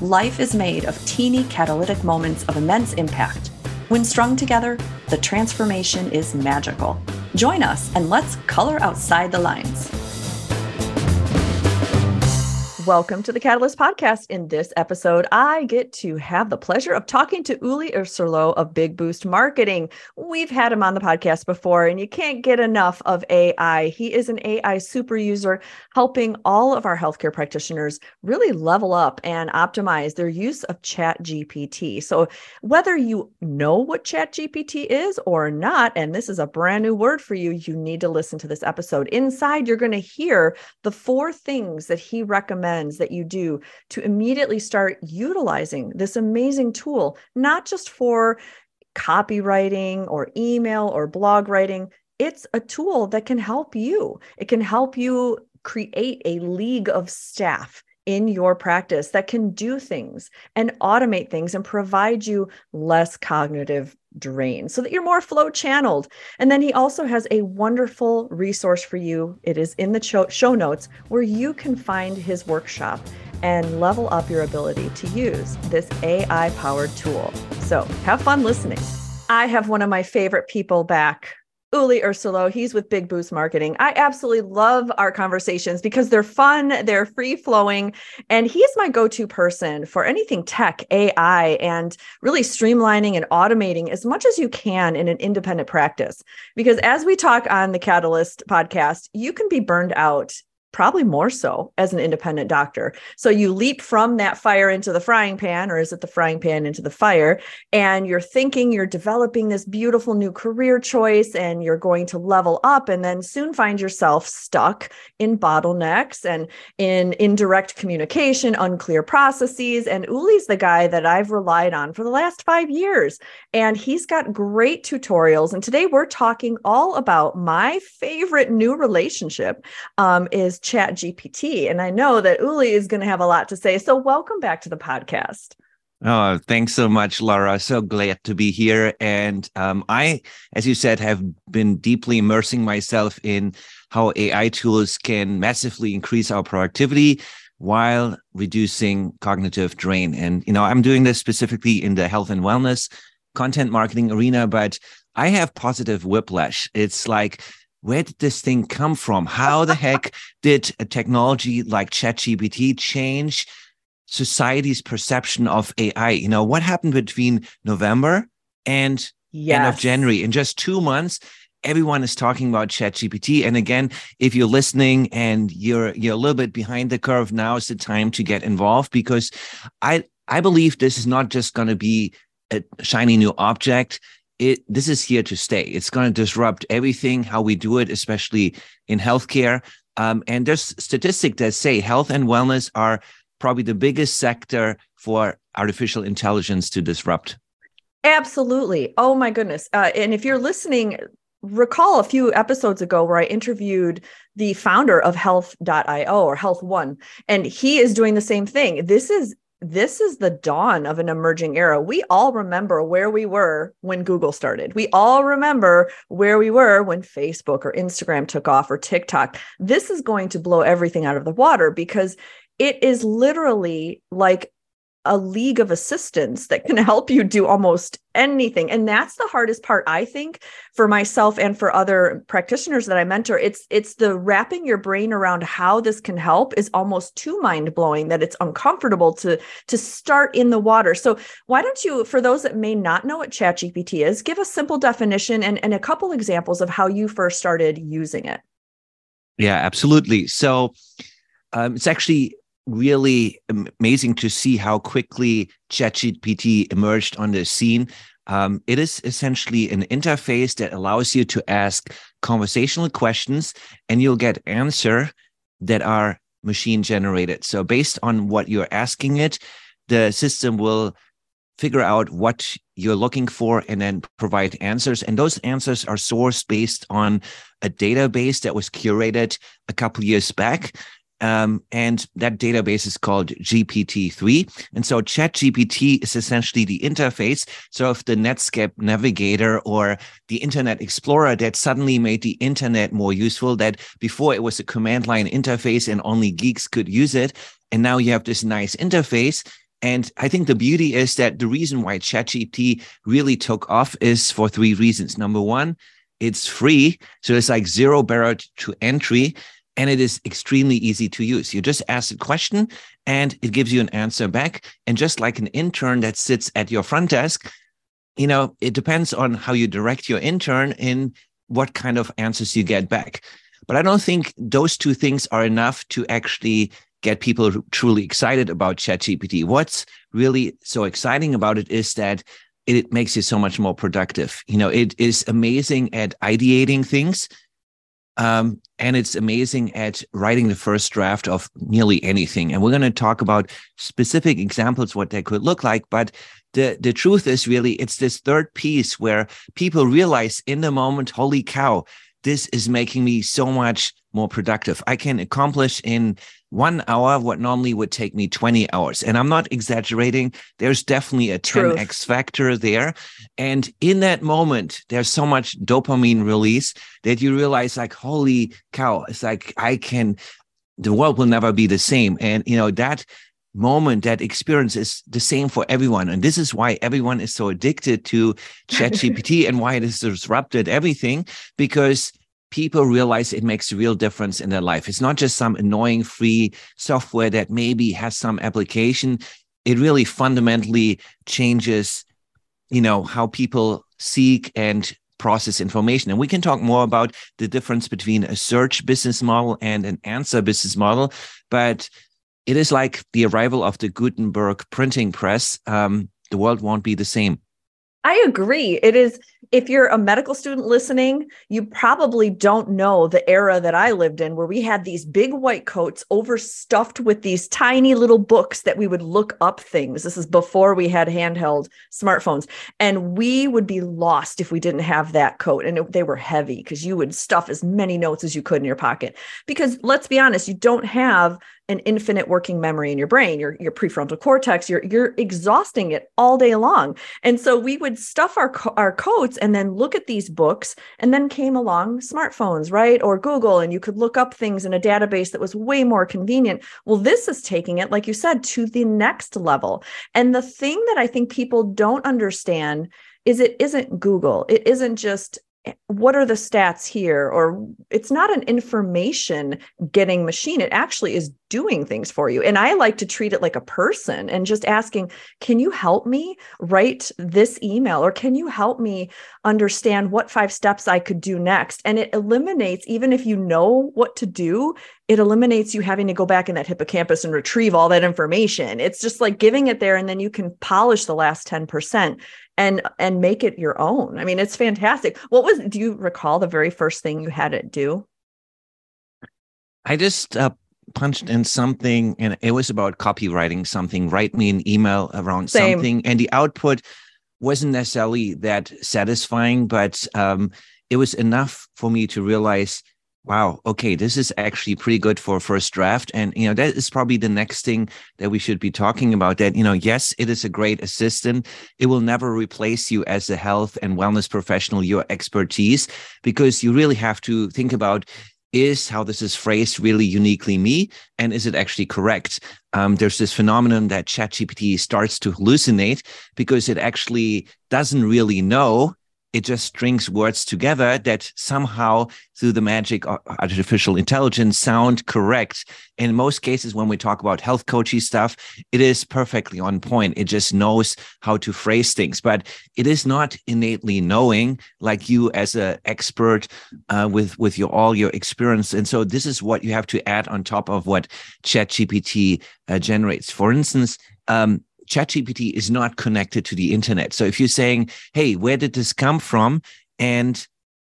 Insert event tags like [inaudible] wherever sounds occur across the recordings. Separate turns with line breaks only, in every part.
Life is made of teeny catalytic moments of immense impact. When strung together, the transformation is magical. Join us and let's color outside the lines. Welcome to the Catalyst Podcast. In this episode, I get to have the pleasure of talking to Uli Iserloh of Big Boost Marketing. We've had him on the podcast before, and you can't get enough of AI. He is an AI super user, helping all of our healthcare practitioners really level up and optimize their use of Chat GPT. So, whether you know what Chat GPT is or not, and this is a brand new word for you, you need to listen to this episode. Inside, you're going to hear the four things that he recommends that you do to immediately start utilizing this amazing tool, not just for copywriting or email or blog writing. It's a tool that can help you. It can help you create a league of staff in your practice that can do things and automate things and provide you less cognitive drain so that you're more flow channeled. And then he also has a wonderful resource for you. It is in the show, notes where you can find his workshop and level up your ability to use this AI powered tool. So have fun listening. I have one of my favorite people back Uli Iserloh. He's with Big Boost Marketing. I absolutely love our conversations because they're fun, they're free flowing, and he's my go to person for anything tech, AI, and really streamlining and automating as much as you can in an independent practice. Because as we talk on the Catalyst podcast, you can be burned out probably more so as an independent doctor. So you leap from that fire into the frying pan, or is it the frying pan into the fire? And you're thinking you're developing this beautiful new career choice and you're going to level up, and then soon find yourself stuck in bottlenecks and in indirect communication, unclear processes. And Uli's the guy that I've relied on for the last five years. And he's got great tutorials. And today we're talking all about my favorite new relationship um, is Chat GPT. And I know that Uli is going to have a lot to say. So, welcome back to the podcast.
Oh, thanks so much, Laura. So glad to be here. And um, I, as you said, have been deeply immersing myself in how AI tools can massively increase our productivity while reducing cognitive drain. And, you know, I'm doing this specifically in the health and wellness content marketing arena, but I have positive whiplash. It's like, where did this thing come from? How the heck did a technology like ChatGPT change society's perception of AI? You know, what happened between November and yes. end of January? In just two months, everyone is talking about ChatGPT. And again, if you're listening and you're you're a little bit behind the curve, now is the time to get involved because I I believe this is not just going to be a shiny new object it this is here to stay. It's going to disrupt everything how we do it, especially in healthcare. Um, and there's statistics that say health and wellness are probably the biggest sector for artificial intelligence to disrupt.
Absolutely. Oh my goodness. Uh, and if you're listening, recall a few episodes ago where I interviewed the founder of health.io or health one and he is doing the same thing this is this is the dawn of an emerging era. We all remember where we were when Google started. We all remember where we were when Facebook or Instagram took off or TikTok. This is going to blow everything out of the water because it is literally like a league of assistants that can [laughs] help you do almost anything. And that's the hardest part i think for myself and for other practitioners that i mentor. It's it's the wrapping your brain around how this can help is almost too mind blowing that it's uncomfortable to to start in the water. So why don't you for those that may not know what chat gpt is give a simple definition and, and a couple examples of how you first started using it.
Yeah absolutely. So um, it's actually really amazing to see how quickly ChatGPT emerged on the scene. Um, it is essentially an interface that allows you to ask conversational questions and you'll get answer that are machine generated. So based on what you're asking it, the system will figure out what you're looking for and then provide answers. And those answers are sourced based on a database that was curated a couple years back. Um, and that database is called GPT-3. And so ChatGPT is essentially the interface. So if the Netscape Navigator or the Internet Explorer that suddenly made the internet more useful, that before it was a command line interface and only geeks could use it. And now you have this nice interface and I think the beauty is that the reason why ChatGPT really took off is for three reasons. Number one, it's free. So it's like zero barrier to entry and it is extremely easy to use. You just ask a question and it gives you an answer back. And just like an intern that sits at your front desk, you know, it depends on how you direct your intern in what kind of answers you get back. But I don't think those two things are enough to actually get people truly excited about ChatGPT. What's really so exciting about it is that it makes you so much more productive. You know, it is amazing at ideating things. Um, and it's amazing at writing the first draft of nearly anything. And we're going to talk about specific examples, what that could look like. But the, the truth is really, it's this third piece where people realize in the moment, holy cow, this is making me so much more productive. I can accomplish in one hour what normally would take me 20 hours. And I'm not exaggerating. There's definitely a 10x factor there. And in that moment, there's so much dopamine release that you realize, like, holy cow, it's like I can, the world will never be the same. And, you know, that moment, that experience is the same for everyone. And this is why everyone is so addicted to [laughs] ChatGPT and why it has disrupted everything because people realize it makes a real difference in their life. It's not just some annoying free software that maybe has some application. It really fundamentally changes, you know, how people seek and process information. And we can talk more about the difference between a search business model and an answer business model. But it is like the arrival of the Gutenberg printing press. Um, the world won't be the same.
I agree. It is if you're a medical student listening, you probably don't know the era that I lived in where we had these big white coats overstuffed with these tiny little books that we would look up things. This is before we had handheld smartphones. And we would be lost if we didn't have that coat. And it, they were heavy because you would stuff as many notes as you could in your pocket. Because let's be honest, you don't have an infinite working memory in your brain, your, your prefrontal cortex, you're, you're exhausting it all day long. And so we would stuff our, our coats and then look at these books. And then came along smartphones, right? Or Google, and you could look up things in a database that was way more convenient. Well, this is taking it, like you said, to the next level. And the thing that I think people don't understand is it isn't Google. It isn't just what are the stats here? Or it's not an information getting machine. It actually is doing things for you. And i like to treat it like a person and just asking can you help me write this email? Or can you help me understand what five steps i could do next? And it eliminates even if you know what to do it eliminates you having to go back in that hippocampus and retrieve all that information it's just like giving it there and then you can polish the last 10% and and make it your own. I mean, it's fantastic. What was do you recall the very first thing you had it do?
I just uh, punched in something and it was about copywriting something, write me an email around Same. something and the output wasn't necessarily that satisfying, but um, it was enough for me to realize Wow. Okay. This is actually pretty good for first draft. And, you know, that is probably the next thing that we should be talking about that, you know, yes, it is a great assistant. It will never replace you as a health and wellness professional, your expertise, because you really have to think about is how this is phrased really uniquely me and is it actually correct um, there's this phenomenon that chatgpt starts to hallucinate because it actually doesn't really know it just strings words together that somehow through the magic of artificial intelligence sound correct. In most cases when we talk about health coaching stuff it is perfectly on point. It just knows how to phrase things. But it is not innately knowing like you as an expert uh, with with your all your experience. And so this is what you have to add on top of what chat gpt uh, generates. For instance um, ChatGPT is not connected to the internet. So if you're saying, "Hey, where did this come from?" and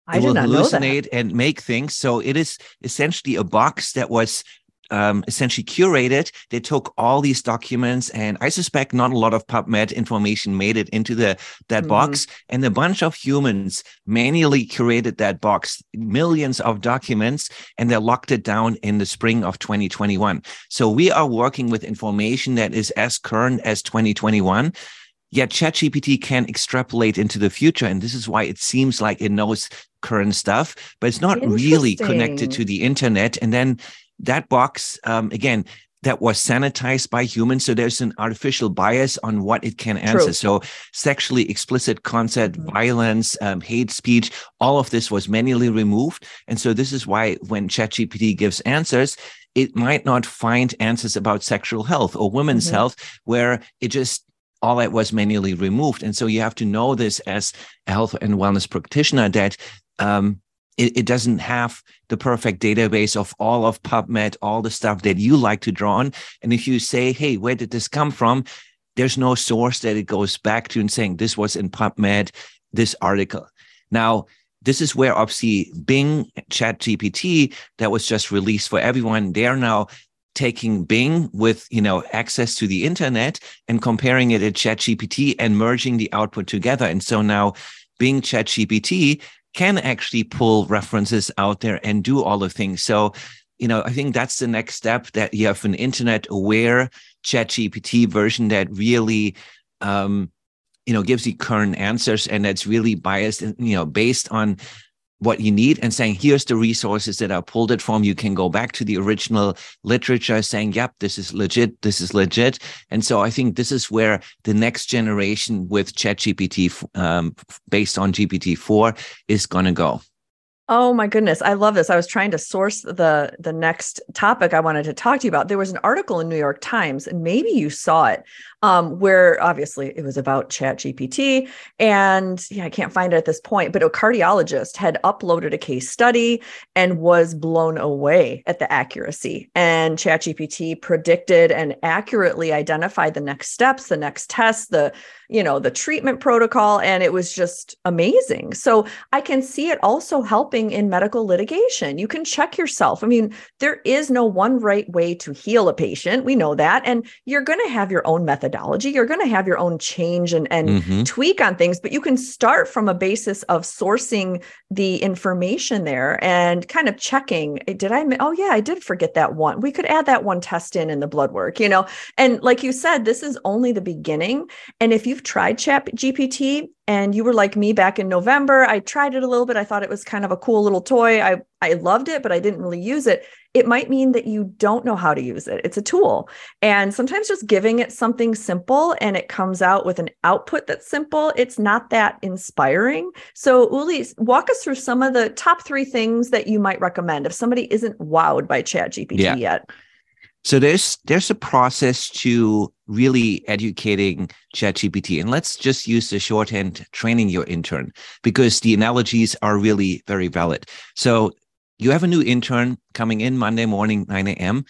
I it will hallucinate and make things. So it is essentially a box that was um, essentially curated. They took all these documents, and I suspect not a lot of PubMed information made it into the that mm-hmm. box. And a bunch of humans manually curated that box, millions of documents, and they locked it down in the spring of 2021. So we are working with information that is as current as 2021. Yet ChatGPT can extrapolate into the future. And this is why it seems like it knows current stuff, but it's not really connected to the internet. And then that box, um, again, that was sanitized by humans. So there's an artificial bias on what it can answer. True. So sexually explicit content, mm-hmm. violence, um, hate speech, all of this was manually removed. And so this is why when ChatGPT gives answers, it might not find answers about sexual health or women's mm-hmm. health where it just all that was manually removed. And so you have to know this as a health and wellness practitioner that um, it, it, doesn't have the perfect database of all of PubMed, all the stuff that you like to draw on. And if you say, hey, where did this come from? There's no source that it goes back to and saying this was in PubMed, this article. Now, this is where obviously Bing Chat GPT that was just released for everyone, they're now taking Bing with you know access to the internet and comparing it to ChatGPT and merging the output together. And so now Bing ChatGPT can actually pull references out there and do all the things. So, you know, I think that's the next step that you have an internet aware ChatGPT version that really um, you know gives you current answers and that's really biased you know based on what you need and saying, here's the resources that I pulled it from. You can go back to the original literature saying, yep, this is legit. This is legit. And so I think this is where the next generation with ChatGPT um, based on GPT-4 is going to go.
Oh my goodness, I love this. I was trying to source the the next topic I wanted to talk to you about. There was an article in New York Times, and maybe you saw it, um, where obviously it was about Chat GPT, and yeah, I can't find it at this point, but a cardiologist had uploaded a case study and was blown away at the accuracy. And Chat GPT predicted and accurately identified the next steps, the next tests, the you know the treatment protocol, and it was just amazing. So I can see it also helping in medical litigation. You can check yourself. I mean, there is no one right way to heal a patient. We know that. And you're going to have your own methodology. You're going to have your own change and, and mm-hmm. tweak on things, but you can start from a basis of sourcing the information there and kind of checking. Did I? Oh, yeah, I did forget that one. We could add that one test in in the blood work, you know? And like you said, this is only the beginning. And if you've tried Chat GPT, and you were like me back in November. I tried it a little bit. I thought it was kind of a cool little toy. I I loved it, but I didn't really use it. It might mean that you don't know how to use it. It's a tool. And sometimes just giving it something simple and it comes out with an output that's simple, it's not that inspiring. So, Uli, walk us through some of the top 3 things that you might recommend if somebody isn't wowed by ChatGPT yeah. yet.
So there's there's a process to really educating ChatGPT, and let's just use the shorthand training your intern because the analogies are really very valid. So you have a new intern coming in Monday morning, 9 a.m.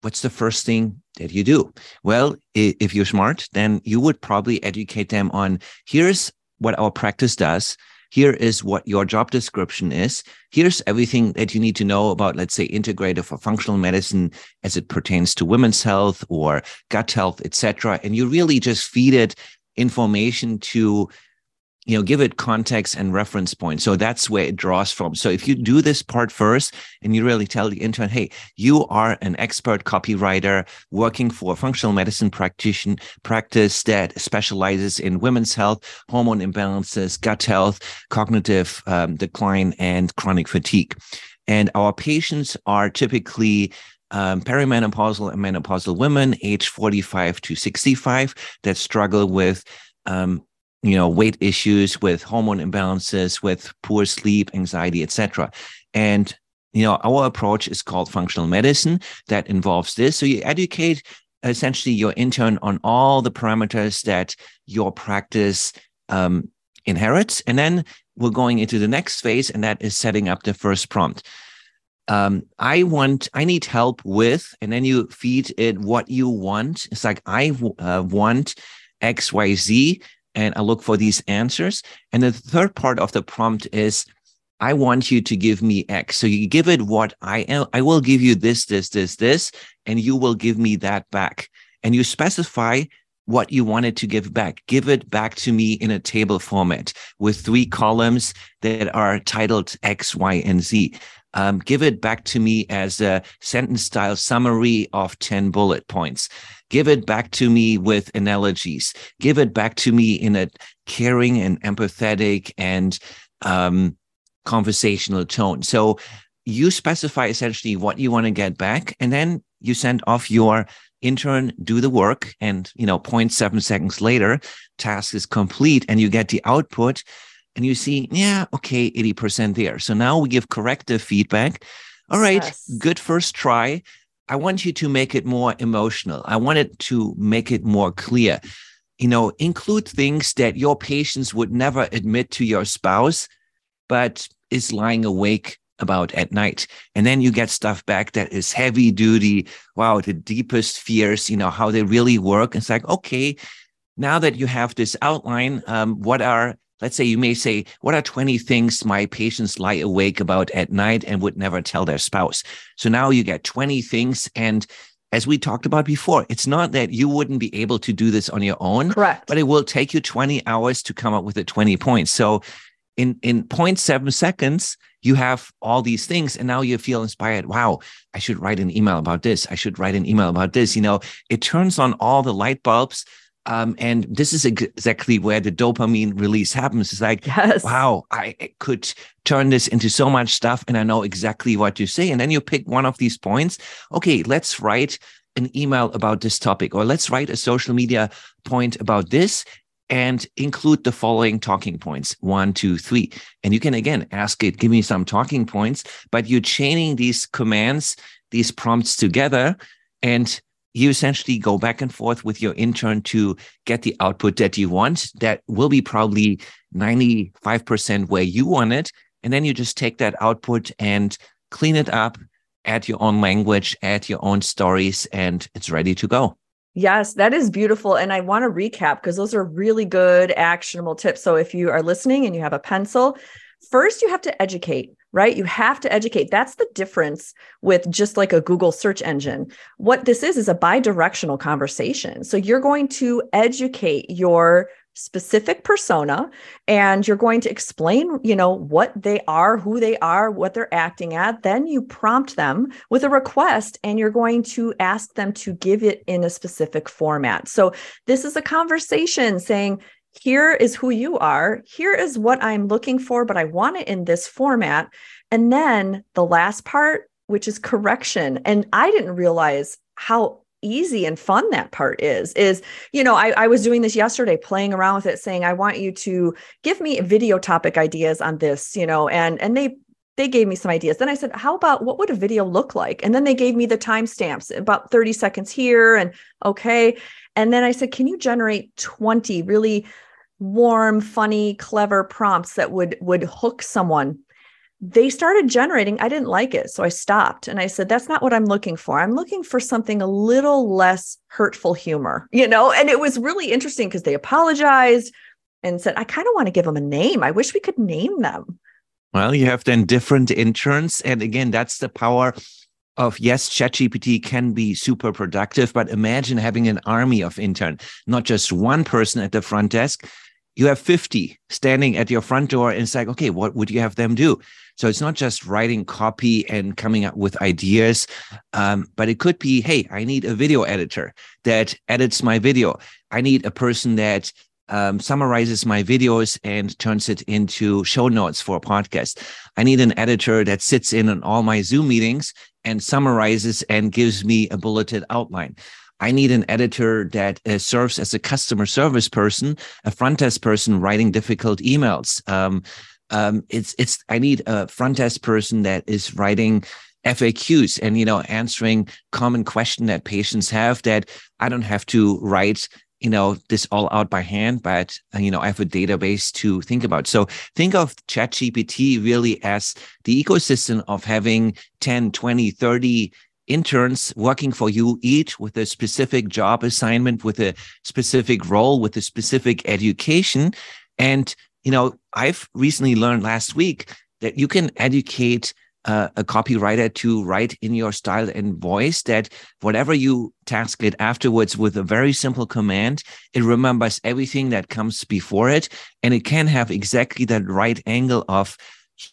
What's the first thing that you do? Well, if you're smart, then you would probably educate them on here's what our practice does here is what your job description is. Here's everything that you need to know about, let's say, integrative or functional medicine as it pertains to women's health or gut health, etc. And you really just feed it information to you know give it context and reference point. So that's where it draws from. So if you do this part first and you really tell the intern hey you are an expert copywriter working for a functional medicine practitioner practice that specializes in women's health hormone imbalances gut health cognitive um, decline and chronic fatigue. And our patients are typically um, perimenopausal and menopausal women age 45 to 65 that struggle with um, you know weight issues with hormone imbalances with poor sleep anxiety etc and you know our approach is called functional medicine that involves this. So you educate essentially your intern on all the parameters that your practice um, inherits. And then we're going into the next phase and that is setting up the first prompt. Um, I want, I need help with, and then you feed it what you want. It's like, I uh, want X, Y, Z and I look for these answers. And the third part of the prompt is I want you to give me X. So you give it what I am. I will give you this, this, this, this, and you will give me that back. And you specify what you wanted to give back. Give it back to me in a table format with three columns that are titled X, Y, and Z. Um, give it back to me as a sentence style summary of 10 bullet points. Give it back to me with analogies. Give it back to me in a caring and empathetic and um, conversational tone. So you specify essentially what you want to get back, and then you send off your intern do the work and you know 0.7 seconds later task is complete and you get the output and you see yeah okay 80% there so now we give corrective feedback all right yes. good first try i want you to make it more emotional i want it to make it more clear you know include things that your patients would never admit to your spouse but is lying awake about at night. And then you get stuff back that is heavy duty. Wow, the deepest fears, you know, how they really work. It's like, okay, now that you have this outline, um, what are, let's say you may say, what are 20 things my patients lie awake about at night and would never tell their spouse? So now you get 20 things. And as we talked about before, it's not that you wouldn't be able to do this on your own.
Correct.
But it will take you 20 hours to come up with the 20 points. So in in 0.7 seconds you have all these things and now you feel inspired wow i should write an email about this i should write an email about this you know it turns on all the light bulbs um, and this is exactly where the dopamine release happens it's like yes. wow i could turn this into so much stuff and i know exactly what to say and then you pick one of these points okay let's write an email about this topic or let's write a social media point about this and include the following talking points one, two, three. And you can again ask it, give me some talking points, but you're chaining these commands, these prompts together, and you essentially go back and forth with your intern to get the output that you want. That will be probably 95% where you want it. And then you just take that output and clean it up, add your own language, add your own stories, and it's ready to go.
Yes, that is beautiful. And I want to recap because those are really good, actionable tips. So if you are listening and you have a pencil, first you have to educate, right? You have to educate. That's the difference with just like a Google search engine. What this is, is a bi directional conversation. So you're going to educate your specific persona and you're going to explain you know what they are who they are what they're acting at then you prompt them with a request and you're going to ask them to give it in a specific format so this is a conversation saying here is who you are. Here is what i'm looking for but i want it in this format. And then the last part which is correction. And i didn't realize how easy and fun that part is is you know I, I was doing this yesterday playing around with it saying i want you to give me video topic ideas on this you know and and they they gave me some ideas. Then i said how about what would a video look like? And then they gave me the timestamps about 30 seconds here and okay and then i said can you generate 20 really warm funny clever prompts that would would hook someone they started generating. I didn't like it. So I stopped and I said, that's not what I'm looking for. I'm looking for something a little less hurtful humor, [laughs] you know? And it was really interesting because they apologized and said, I kind of want to give them a name. I wish we could name them.
Well, you have then different interns. And again, that's the power of yes, ChatGPT can be super productive, but imagine having an army of intern, not just one person at the front desk. You have 50 standing at your front door and it's like, okay, what would you have them do? So it's not just writing copy and coming up with ideas, um, but it could be, hey, I need a video editor that edits my video. I need a person that um, summarizes my videos and turns it into show notes for a podcast. I need an editor that sits in on all my Zoom meetings and summarizes and gives me a bulleted outline. I need an editor that uh, serves as a customer service person, a front desk person writing difficult emails. Um, um, it's it's I need a front desk person that is writing FAQs and you know answering common question that patients have that I don't have to write you know this all out by hand but uh, you know i have a database to think about. So think of chatgpt really as the ecosystem of having 10 20 30 interns working for you each with a specific job assignment with a specific role with a specific education. And you know, I've recently learned last week that you can educate uh, a copywriter to write in your style and voice that whatever you task it afterwards with a very simple command, it remembers everything that comes before it. And it can have exactly that right angle of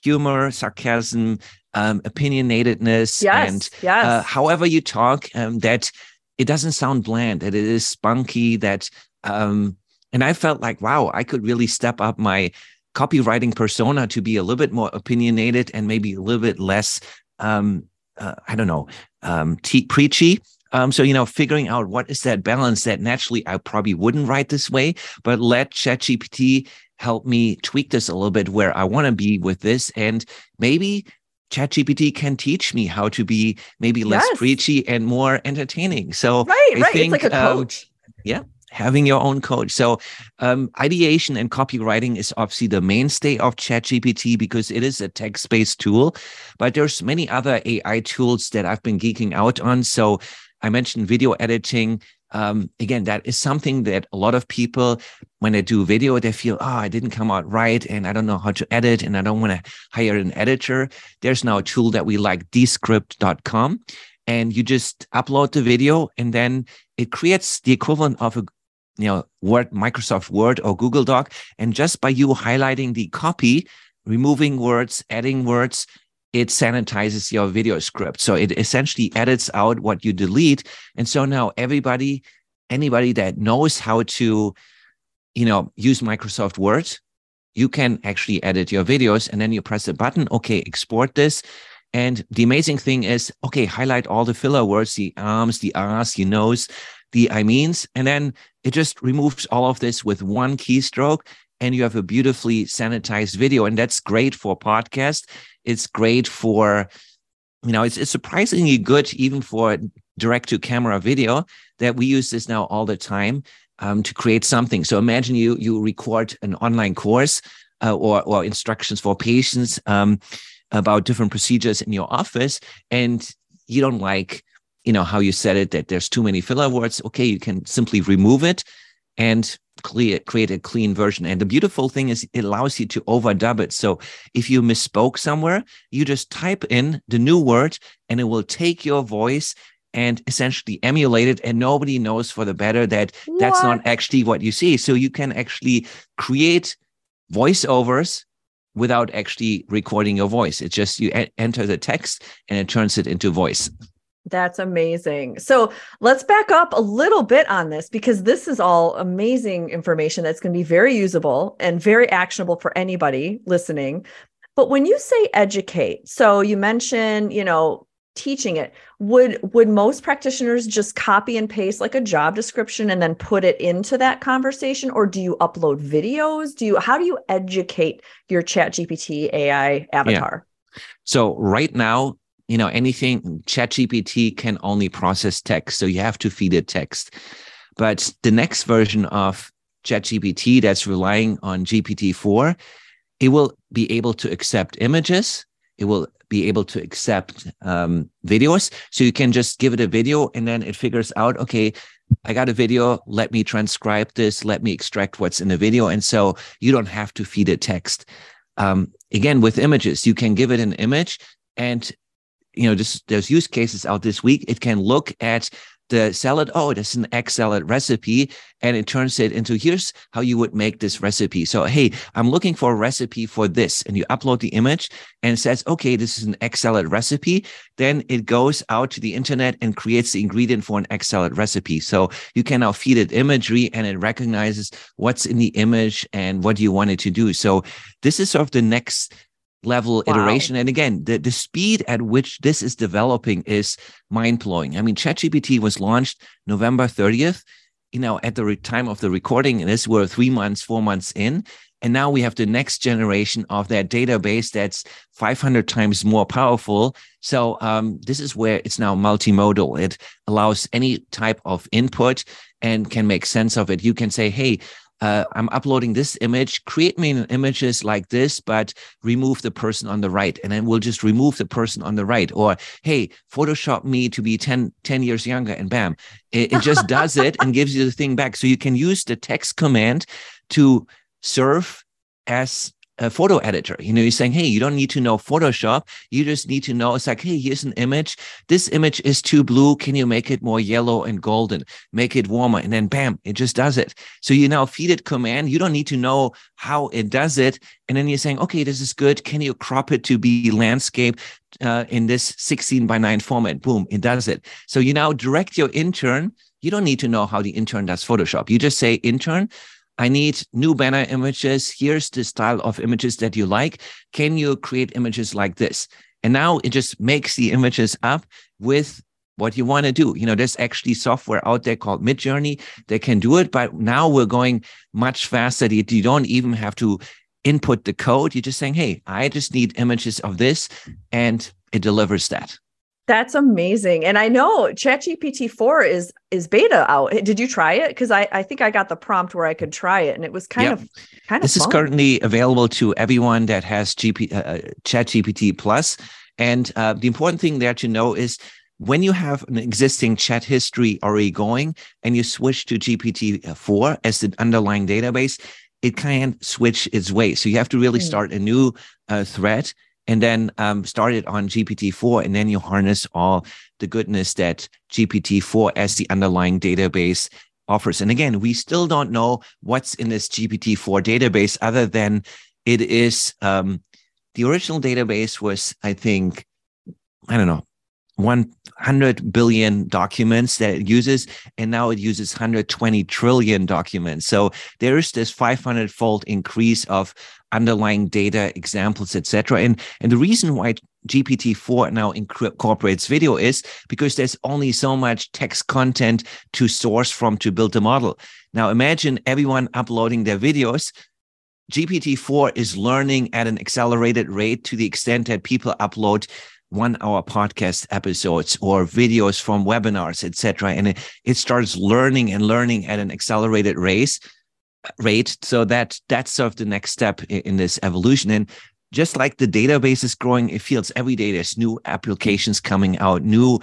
humor, sarcasm, um, opinionatedness,
yes,
and
yes.
Uh, however you talk, um, that it doesn't sound bland, that it is spunky, that, um, and I felt like, wow, I could really step up my copywriting persona to be a little bit more opinionated and maybe a little bit less, um, uh, I don't know, um, te- preachy. Um, so, you know, figuring out what is that balance that naturally I probably wouldn't write this way, but let ChatGPT help me tweak this a little bit where I want to be with this. And maybe ChatGPT can teach me how to be maybe less
Yes.
preachy and more entertaining. So,
right,
I
right.
think,
it's like a
um,
coach.
yeah having your own coach so um, ideation and copywriting is obviously the mainstay of chatgpt because it is a text-based tool but there's many other ai tools that i've been geeking out on. So i mentioned video editing. Um, again that is something that a lot of people when they do video they feel oh i didn't come out right and i don't know how to edit and i don't want to hire an editor. There's now a tool that we like descript.com and you just upload the video and then it creates the equivalent of a you know word microsoft word or google doc and just by you highlighting the copy removing words adding words it sanitizes your video script. So it essentially edits out what you delete. And so now everybody anybody that knows how to you know use microsoft word you can actually edit your videos and then you press a button okay export this. And the amazing thing is, okay, highlight all the filler words, the arms, the ahs, the nose, the I means, and then it just removes all of this with one keystroke. And you have a beautifully sanitized video. And that's great for podcast. It's great for, you know, it's, it's surprisingly good even for direct to camera video that we use this now all the time um, to create something. So imagine you you record an online course uh, or or instructions for patients. Um, about different procedures in your office and you don't like you know how you said it that there's too many filler words. Okay you can simply remove it and clear, create a clean version. And the beautiful thing is it allows you to overdub it. So if you misspoke somewhere you just type in the new word and it will take your voice and essentially emulate it. And nobody knows for the better that that's not actually what you see. So you can actually create voiceovers without actually recording your voice. It's just you enter the text and it turns it into voice.
That's amazing. So let's back up a little bit on this because this is all amazing information that's going to be very usable and very actionable for anybody listening. But when you say educate, so you mentioned, you know, teaching it, would would most practitioners just copy and paste like a job description and then put it into that conversation or do you upload videos? Do you how do you educate your chat GPT AI avatar?
So right now, you know, anything ChatGPT can only process text. So you have to feed it text. But the next version of ChatGPT that's relying on GPT-4, it will be able to accept images. It will be able to accept um, videos. So you can just give it a video and then it figures out, okay, I got a video. Let me transcribe this. Let me extract what's in the video. And so you don't have to feed it text. Um, again, with images, you can give it an image and you know, this, there's use cases out this week. It can look at the salad. Oh, this is an egg salad recipe. And it turns it into here's how you would make this recipe. So, hey, I'm looking for a recipe for this. And you upload the image and says, okay, this is an egg salad recipe. Then it goes out to the internet and creates the ingredient for an egg salad recipe. So you can now feed it imagery and it recognizes what's in the image and what you want it to do. So this is sort of the next level
Wow.
iteration. And again, the, the speed at which this is developing is mind blowing. I mean, ChatGPT was launched November 30th. You know, at the re- time of the recording, and this we're three months, four months in. And now we have the next generation of that database that's 500 times more powerful. So um, this is where it's now multimodal. It allows any type of input and can make sense of it. You can say, hey, uh, I'm uploading this image. Create me an images like this, but remove the person on the right. And then we'll just remove the person on the right. Or, hey, Photoshop me to be 10, 10 years younger. And bam, it, it just does it and gives you the thing back. So you can use the text command to serve as a photo editor. You know, you're saying, hey, you don't need to know Photoshop. You just need to know it's like, hey, here's an image. This image is too blue. Can you make it more yellow and golden? Make it warmer. And then bam, it just does it. So you now feed it command. You don't need to know how it does it. And then you're saying, okay, this is good. Can you crop it to be landscape uh, in this 16 by 9 format? Boom, it does it. So you now direct your intern. You don't need to know how the intern does Photoshop. You just say, intern, I need new banner images. Here's the style of images that you like. Can you create images like this? And now it just makes the images up with what you want to do. You know, there's actually software out there called Midjourney that can do it, but now we're going much faster. You don't even have to input the code. You're just saying, hey, I just need images of this, and it delivers that.
That's amazing. And I know ChatGPT 4 is is beta out. Did you try it? Because I, I think I got the prompt where I could try it and it was kind yep. of kind
this
of
This is currently available to everyone that has GP uh, uh ChatGPT Plus. And uh, the important thing there to know is when you have an existing chat history already going and you switch to GPT-4 as the underlying database, it can't switch its way. So you have to really mm. start a new uh, thread and then um, start it on GPT-4, and then you harness all the goodness that GPT-4 as the underlying database offers. And again, we still don't know what's in this GPT-4 database other than it is um, the original database was, I think, I don't know, 100 billion documents that it uses, and now it uses 120 trillion documents. So there is this 500 fold increase of underlying data, examples, etc. And and the reason why GPT-4 now incorporates video is because there's only so much text content to source from to build a model. Now imagine everyone uploading their videos. GPT-4 is learning at an accelerated rate to the extent that people upload one hour podcast episodes or videos from webinars, etc. And it, it starts learning and learning at an accelerated race rate. So that that's sort of the next step in, this evolution. And just like the database is growing, it feels every day there's new applications coming out, new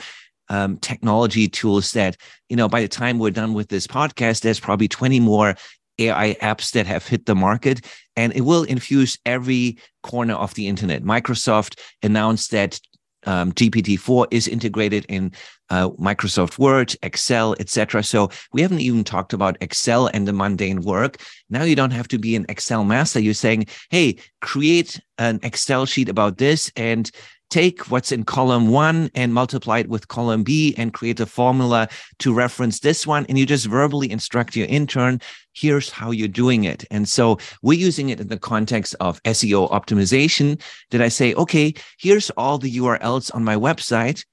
um, technology tools that, you know, by the time we're done with this podcast, there's probably 20 more AI apps that have hit the market and it will infuse every corner of the internet. Microsoft announced that um, GPT-4 is integrated in uh, Microsoft Word, Excel, etc. So we haven't even talked about Excel and the mundane work. Now you don't have to be an Excel master. You're saying, "Hey, create an Excel sheet about this and take what's in column one and multiply it with column B and create a formula to reference this one. And you just verbally instruct your intern, here's how you're doing it. And so we're using it in the context of SEO optimization. Did I say, okay, here's all the URLs on my website.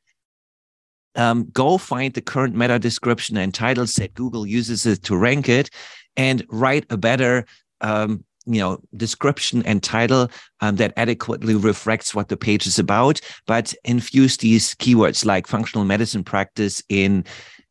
Um, go find the current meta description and titles that Google uses it to rank it and write a better um, you know description and title um, that adequately reflects what the page is about but infuse these keywords like functional medicine practice in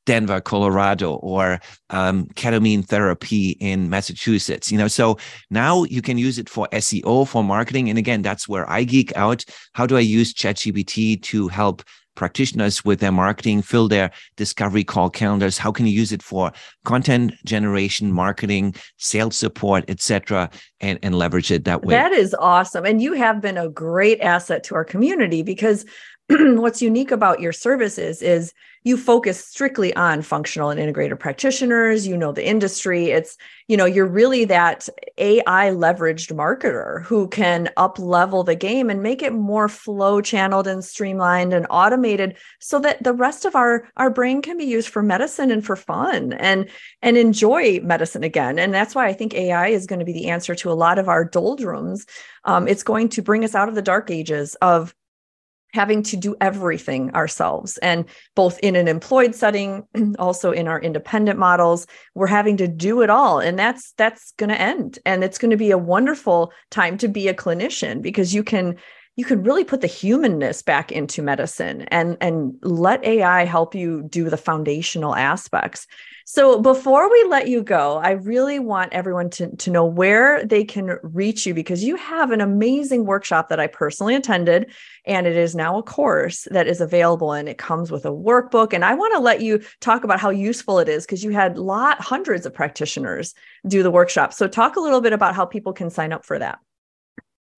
denver colorado or um, ketamine therapy in massachusetts you know? So now you can use it for seo for marketing and again that's where i geek out. How do i use chatgpt to help practitioners with their marketing, fill their discovery call calendars. How can you use it for content generation, marketing, sales support, etc., and, and leverage it that way?
That is awesome. And you have been a great asset to our community because [clears throat] what's unique about your services is you focus strictly on functional and integrated practitioners. You know the industry. It's you know you're really that ai leveraged marketer who can up level the game and make it more flow channeled and streamlined and automated so that the rest of our our brain can be used for medicine and for fun and and enjoy medicine again. And that's why i think ai is going to be the answer to a lot of our doldrums. Um, it's going to bring us out of the dark ages of having to do everything ourselves. And both in an employed setting [clears throat] also in our independent models we're having to do it all. And that's that's going to end. And it's going to be a wonderful time to be a clinician because you can you can really put the humanness back into medicine and and let ai help you do the foundational aspects so before we let you go, I really want everyone to, to know where they can reach you because you have an amazing workshop that I personally attended. And it is now a course that is available and it comes with a workbook. And I want to let you talk about how useful it is because you had lot hundreds of practitioners do the workshop. So talk a little bit about how people can sign up for that.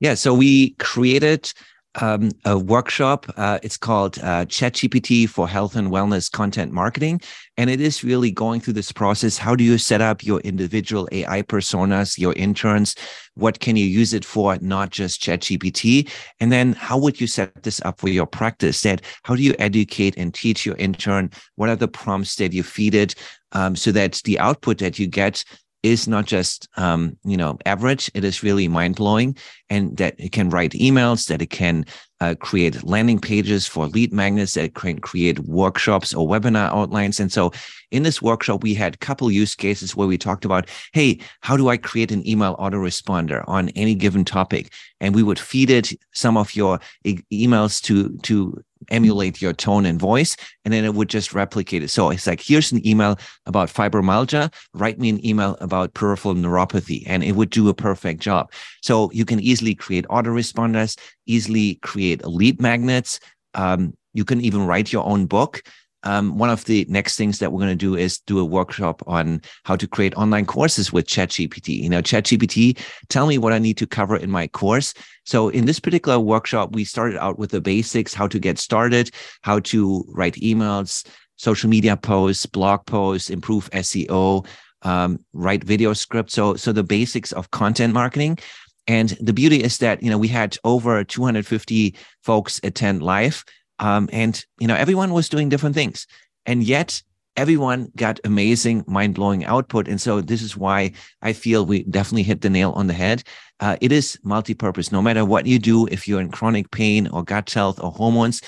Yeah, so we created um, a workshop. Uh, it's called uh, ChatGPT for Health and Wellness Content Marketing. And it is really going through this process. How do you set up your individual AI personas, your interns? What can you use it for? Not just ChatGPT. And then how would you set this up for your practice? That how do you educate and teach your intern? What are the prompts that you feed it? Um, so that the output that you get is not just um, you know average it is really mind-blowing and that it can write emails that it can uh, create landing pages for lead magnets that it can create workshops or webinar outlines and so in this workshop we had a couple use cases where we talked about hey how do i create an email autoresponder on any given topic and we would feed it some of your e- emails to to emulate your tone and voice, and then it would just replicate it. So it's like, here's an email about fibromyalgia. Write me an email about peripheral neuropathy, and it would do a perfect job. So you can easily create autoresponders, easily create lead magnets. Um, you can even write your own book um, one of the next things that we're going to do is do a workshop on how to create online courses with ChatGPT. You know, ChatGPT, tell me what I need to cover in my course. So in this particular workshop, we started out with the basics, how to get started, how to write emails, social media posts, blog posts, improve SEO, um, write video scripts. So, so the basics of content marketing. And the beauty is that, you know, we had over 250 folks attend live um, and, you know, everyone was doing different things. And yet everyone got amazing, mind blowing output. And so this is why I feel we definitely hit the nail on the head. Uh, it is multi purpose. No matter what you do, if you're in chronic pain or gut health or hormones,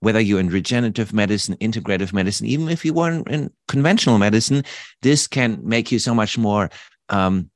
whether you're in regenerative medicine, integrative medicine, even if you were in, in conventional medicine, this can make you so much more, um,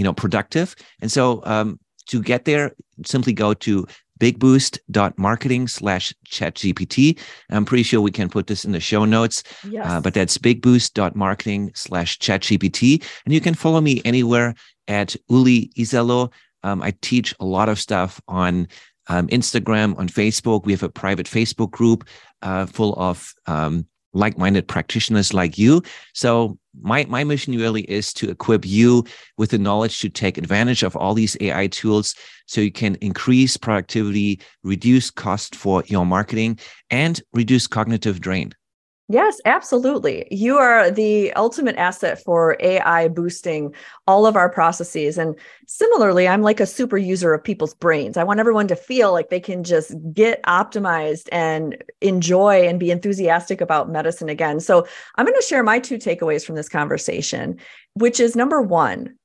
you know, productive. And so um, to get there, simply go to bigboost.marketing slash chatgpt. I'm pretty sure we can put this in the show notes, yes. uh, but that's bigboost.marketing slash chatgpt. And you can follow me anywhere at Uli Iserloh. Um, I teach a lot of stuff on um, Instagram, on Facebook. We have a private Facebook group uh, full of um, like-minded practitioners like you. So my my mission really is to equip you with the knowledge to take advantage of all these AI tools so you can increase productivity, reduce cost for your marketing, and reduce cognitive drain.
Yes, absolutely. You are the ultimate asset for AI boosting all of our processes. And similarly, I'm like a super user of people's brains. I want everyone to feel like they can just get optimized and enjoy and be enthusiastic about medicine again. So I'm going to share my two takeaways from this conversation, which is number one,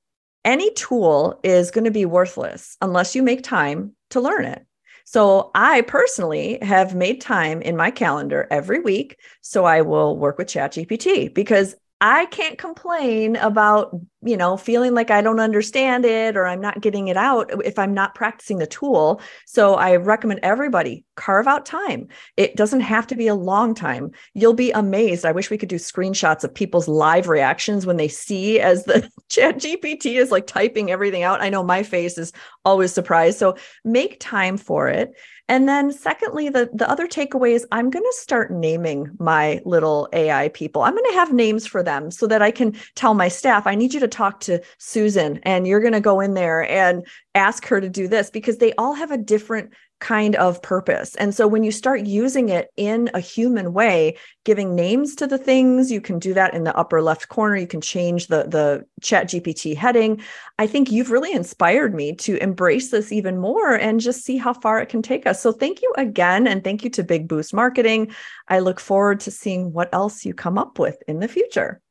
any tool is going to be worthless unless you make time to learn it. So I personally have made time in my calendar every week. So I will work with ChatGPT because I can't complain about, you know, feeling like I don't understand it or I'm not getting it out if I'm not practicing the tool. So I recommend everybody carve out time. It doesn't have to be a long time. You'll be amazed. I wish we could do screenshots of people's live reactions when they see as the [laughs] chat GPT is like typing everything out. I know my face is always surprised. So make time for it. And then secondly, the, the other takeaway is I'm going to start naming my little AI people. I'm going to have names for them so that I can tell my staff, I need you to talk to Susan and you're going to go in there and ask her to do this because they all have a different kind of purpose. And so when you start using it in a human way, giving names to the things, you can do that in the upper left corner. You can change the, the chat GPT heading. I think you've really inspired me to embrace this even more and just see how far it can take us. So thank you again. And thank you to Big Boost Marketing. I look forward to seeing what else you come up with in the future.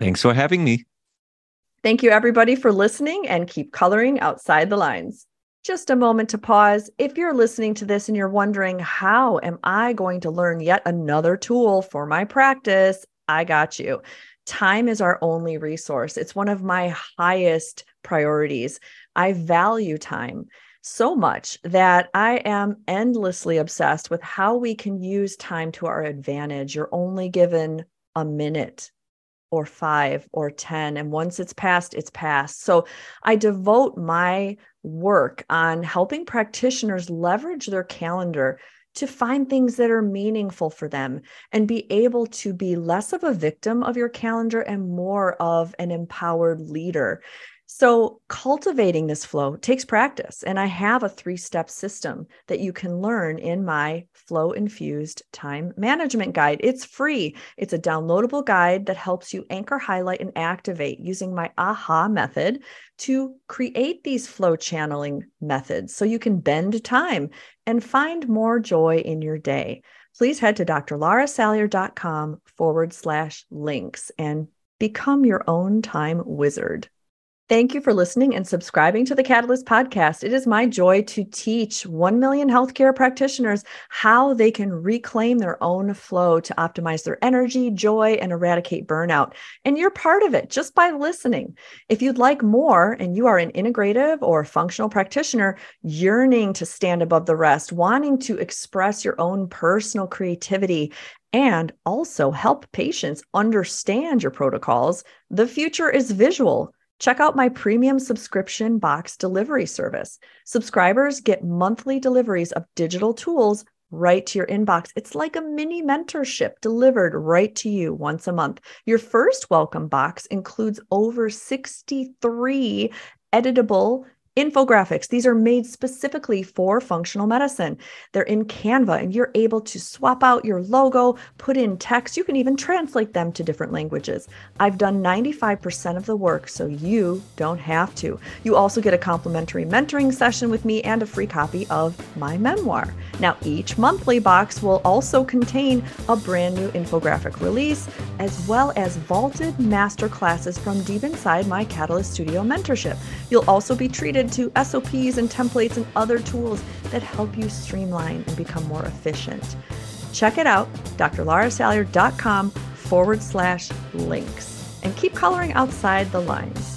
Thanks for having me.
Thank you, everybody, for listening and keep coloring outside the lines. Just a moment to pause. If you're listening to this and you're wondering, how am I going to learn yet another tool for my practice? I got you. Time is our only resource. It's one of my highest priorities. I value time so much that I am endlessly obsessed with how we can use time to our advantage. You're only given a minute or five or 10. And once it's passed, it's passed. So I devote my work on helping practitioners leverage their calendar to find things that are meaningful for them and be able to be less of a victim of your calendar and more of an empowered leader. So, cultivating this flow takes practice, and I have a three step system that you can learn in my Flow Infused Time Management Guide. It's free, it's a downloadable guide that helps you anchor, highlight, and activate using my AHA method to create these flow channeling methods so you can bend time and find more joy in your day. Please head to drlarasalyer.com forward slash links and become your own time wizard. Thank you for listening and subscribing to the Catalyst podcast. It is my joy to teach 1 million healthcare practitioners how they can reclaim their own flow to optimize their energy, joy, and eradicate burnout. And you're part of it just by listening. If you'd like more and you are an integrative or functional practitioner yearning to stand above the rest, wanting to express your own personal creativity, and also help patients understand your protocols, the future is visual. Check out my premium subscription box delivery service. Subscribers get monthly deliveries of digital tools right to your inbox. It's like a mini mentorship delivered right to you once a month. Your first welcome box includes over 63 editable infographics. These are made specifically for functional medicine. They're in Canva, and you're able to swap out your logo, put in text. You can even translate them to different languages. I've done 95% of the work, so you don't have to. You also get a complimentary mentoring session with me and a free copy of my memoir. Now, each monthly box will also contain a brand new infographic release, as well as vaulted master classes from deep inside my Catalyst Studio mentorship. You'll also be treated to SOPs and templates and other tools that help you streamline and become more efficient. Check it out, drlarasalyer.com forward slash links, and keep coloring outside the lines.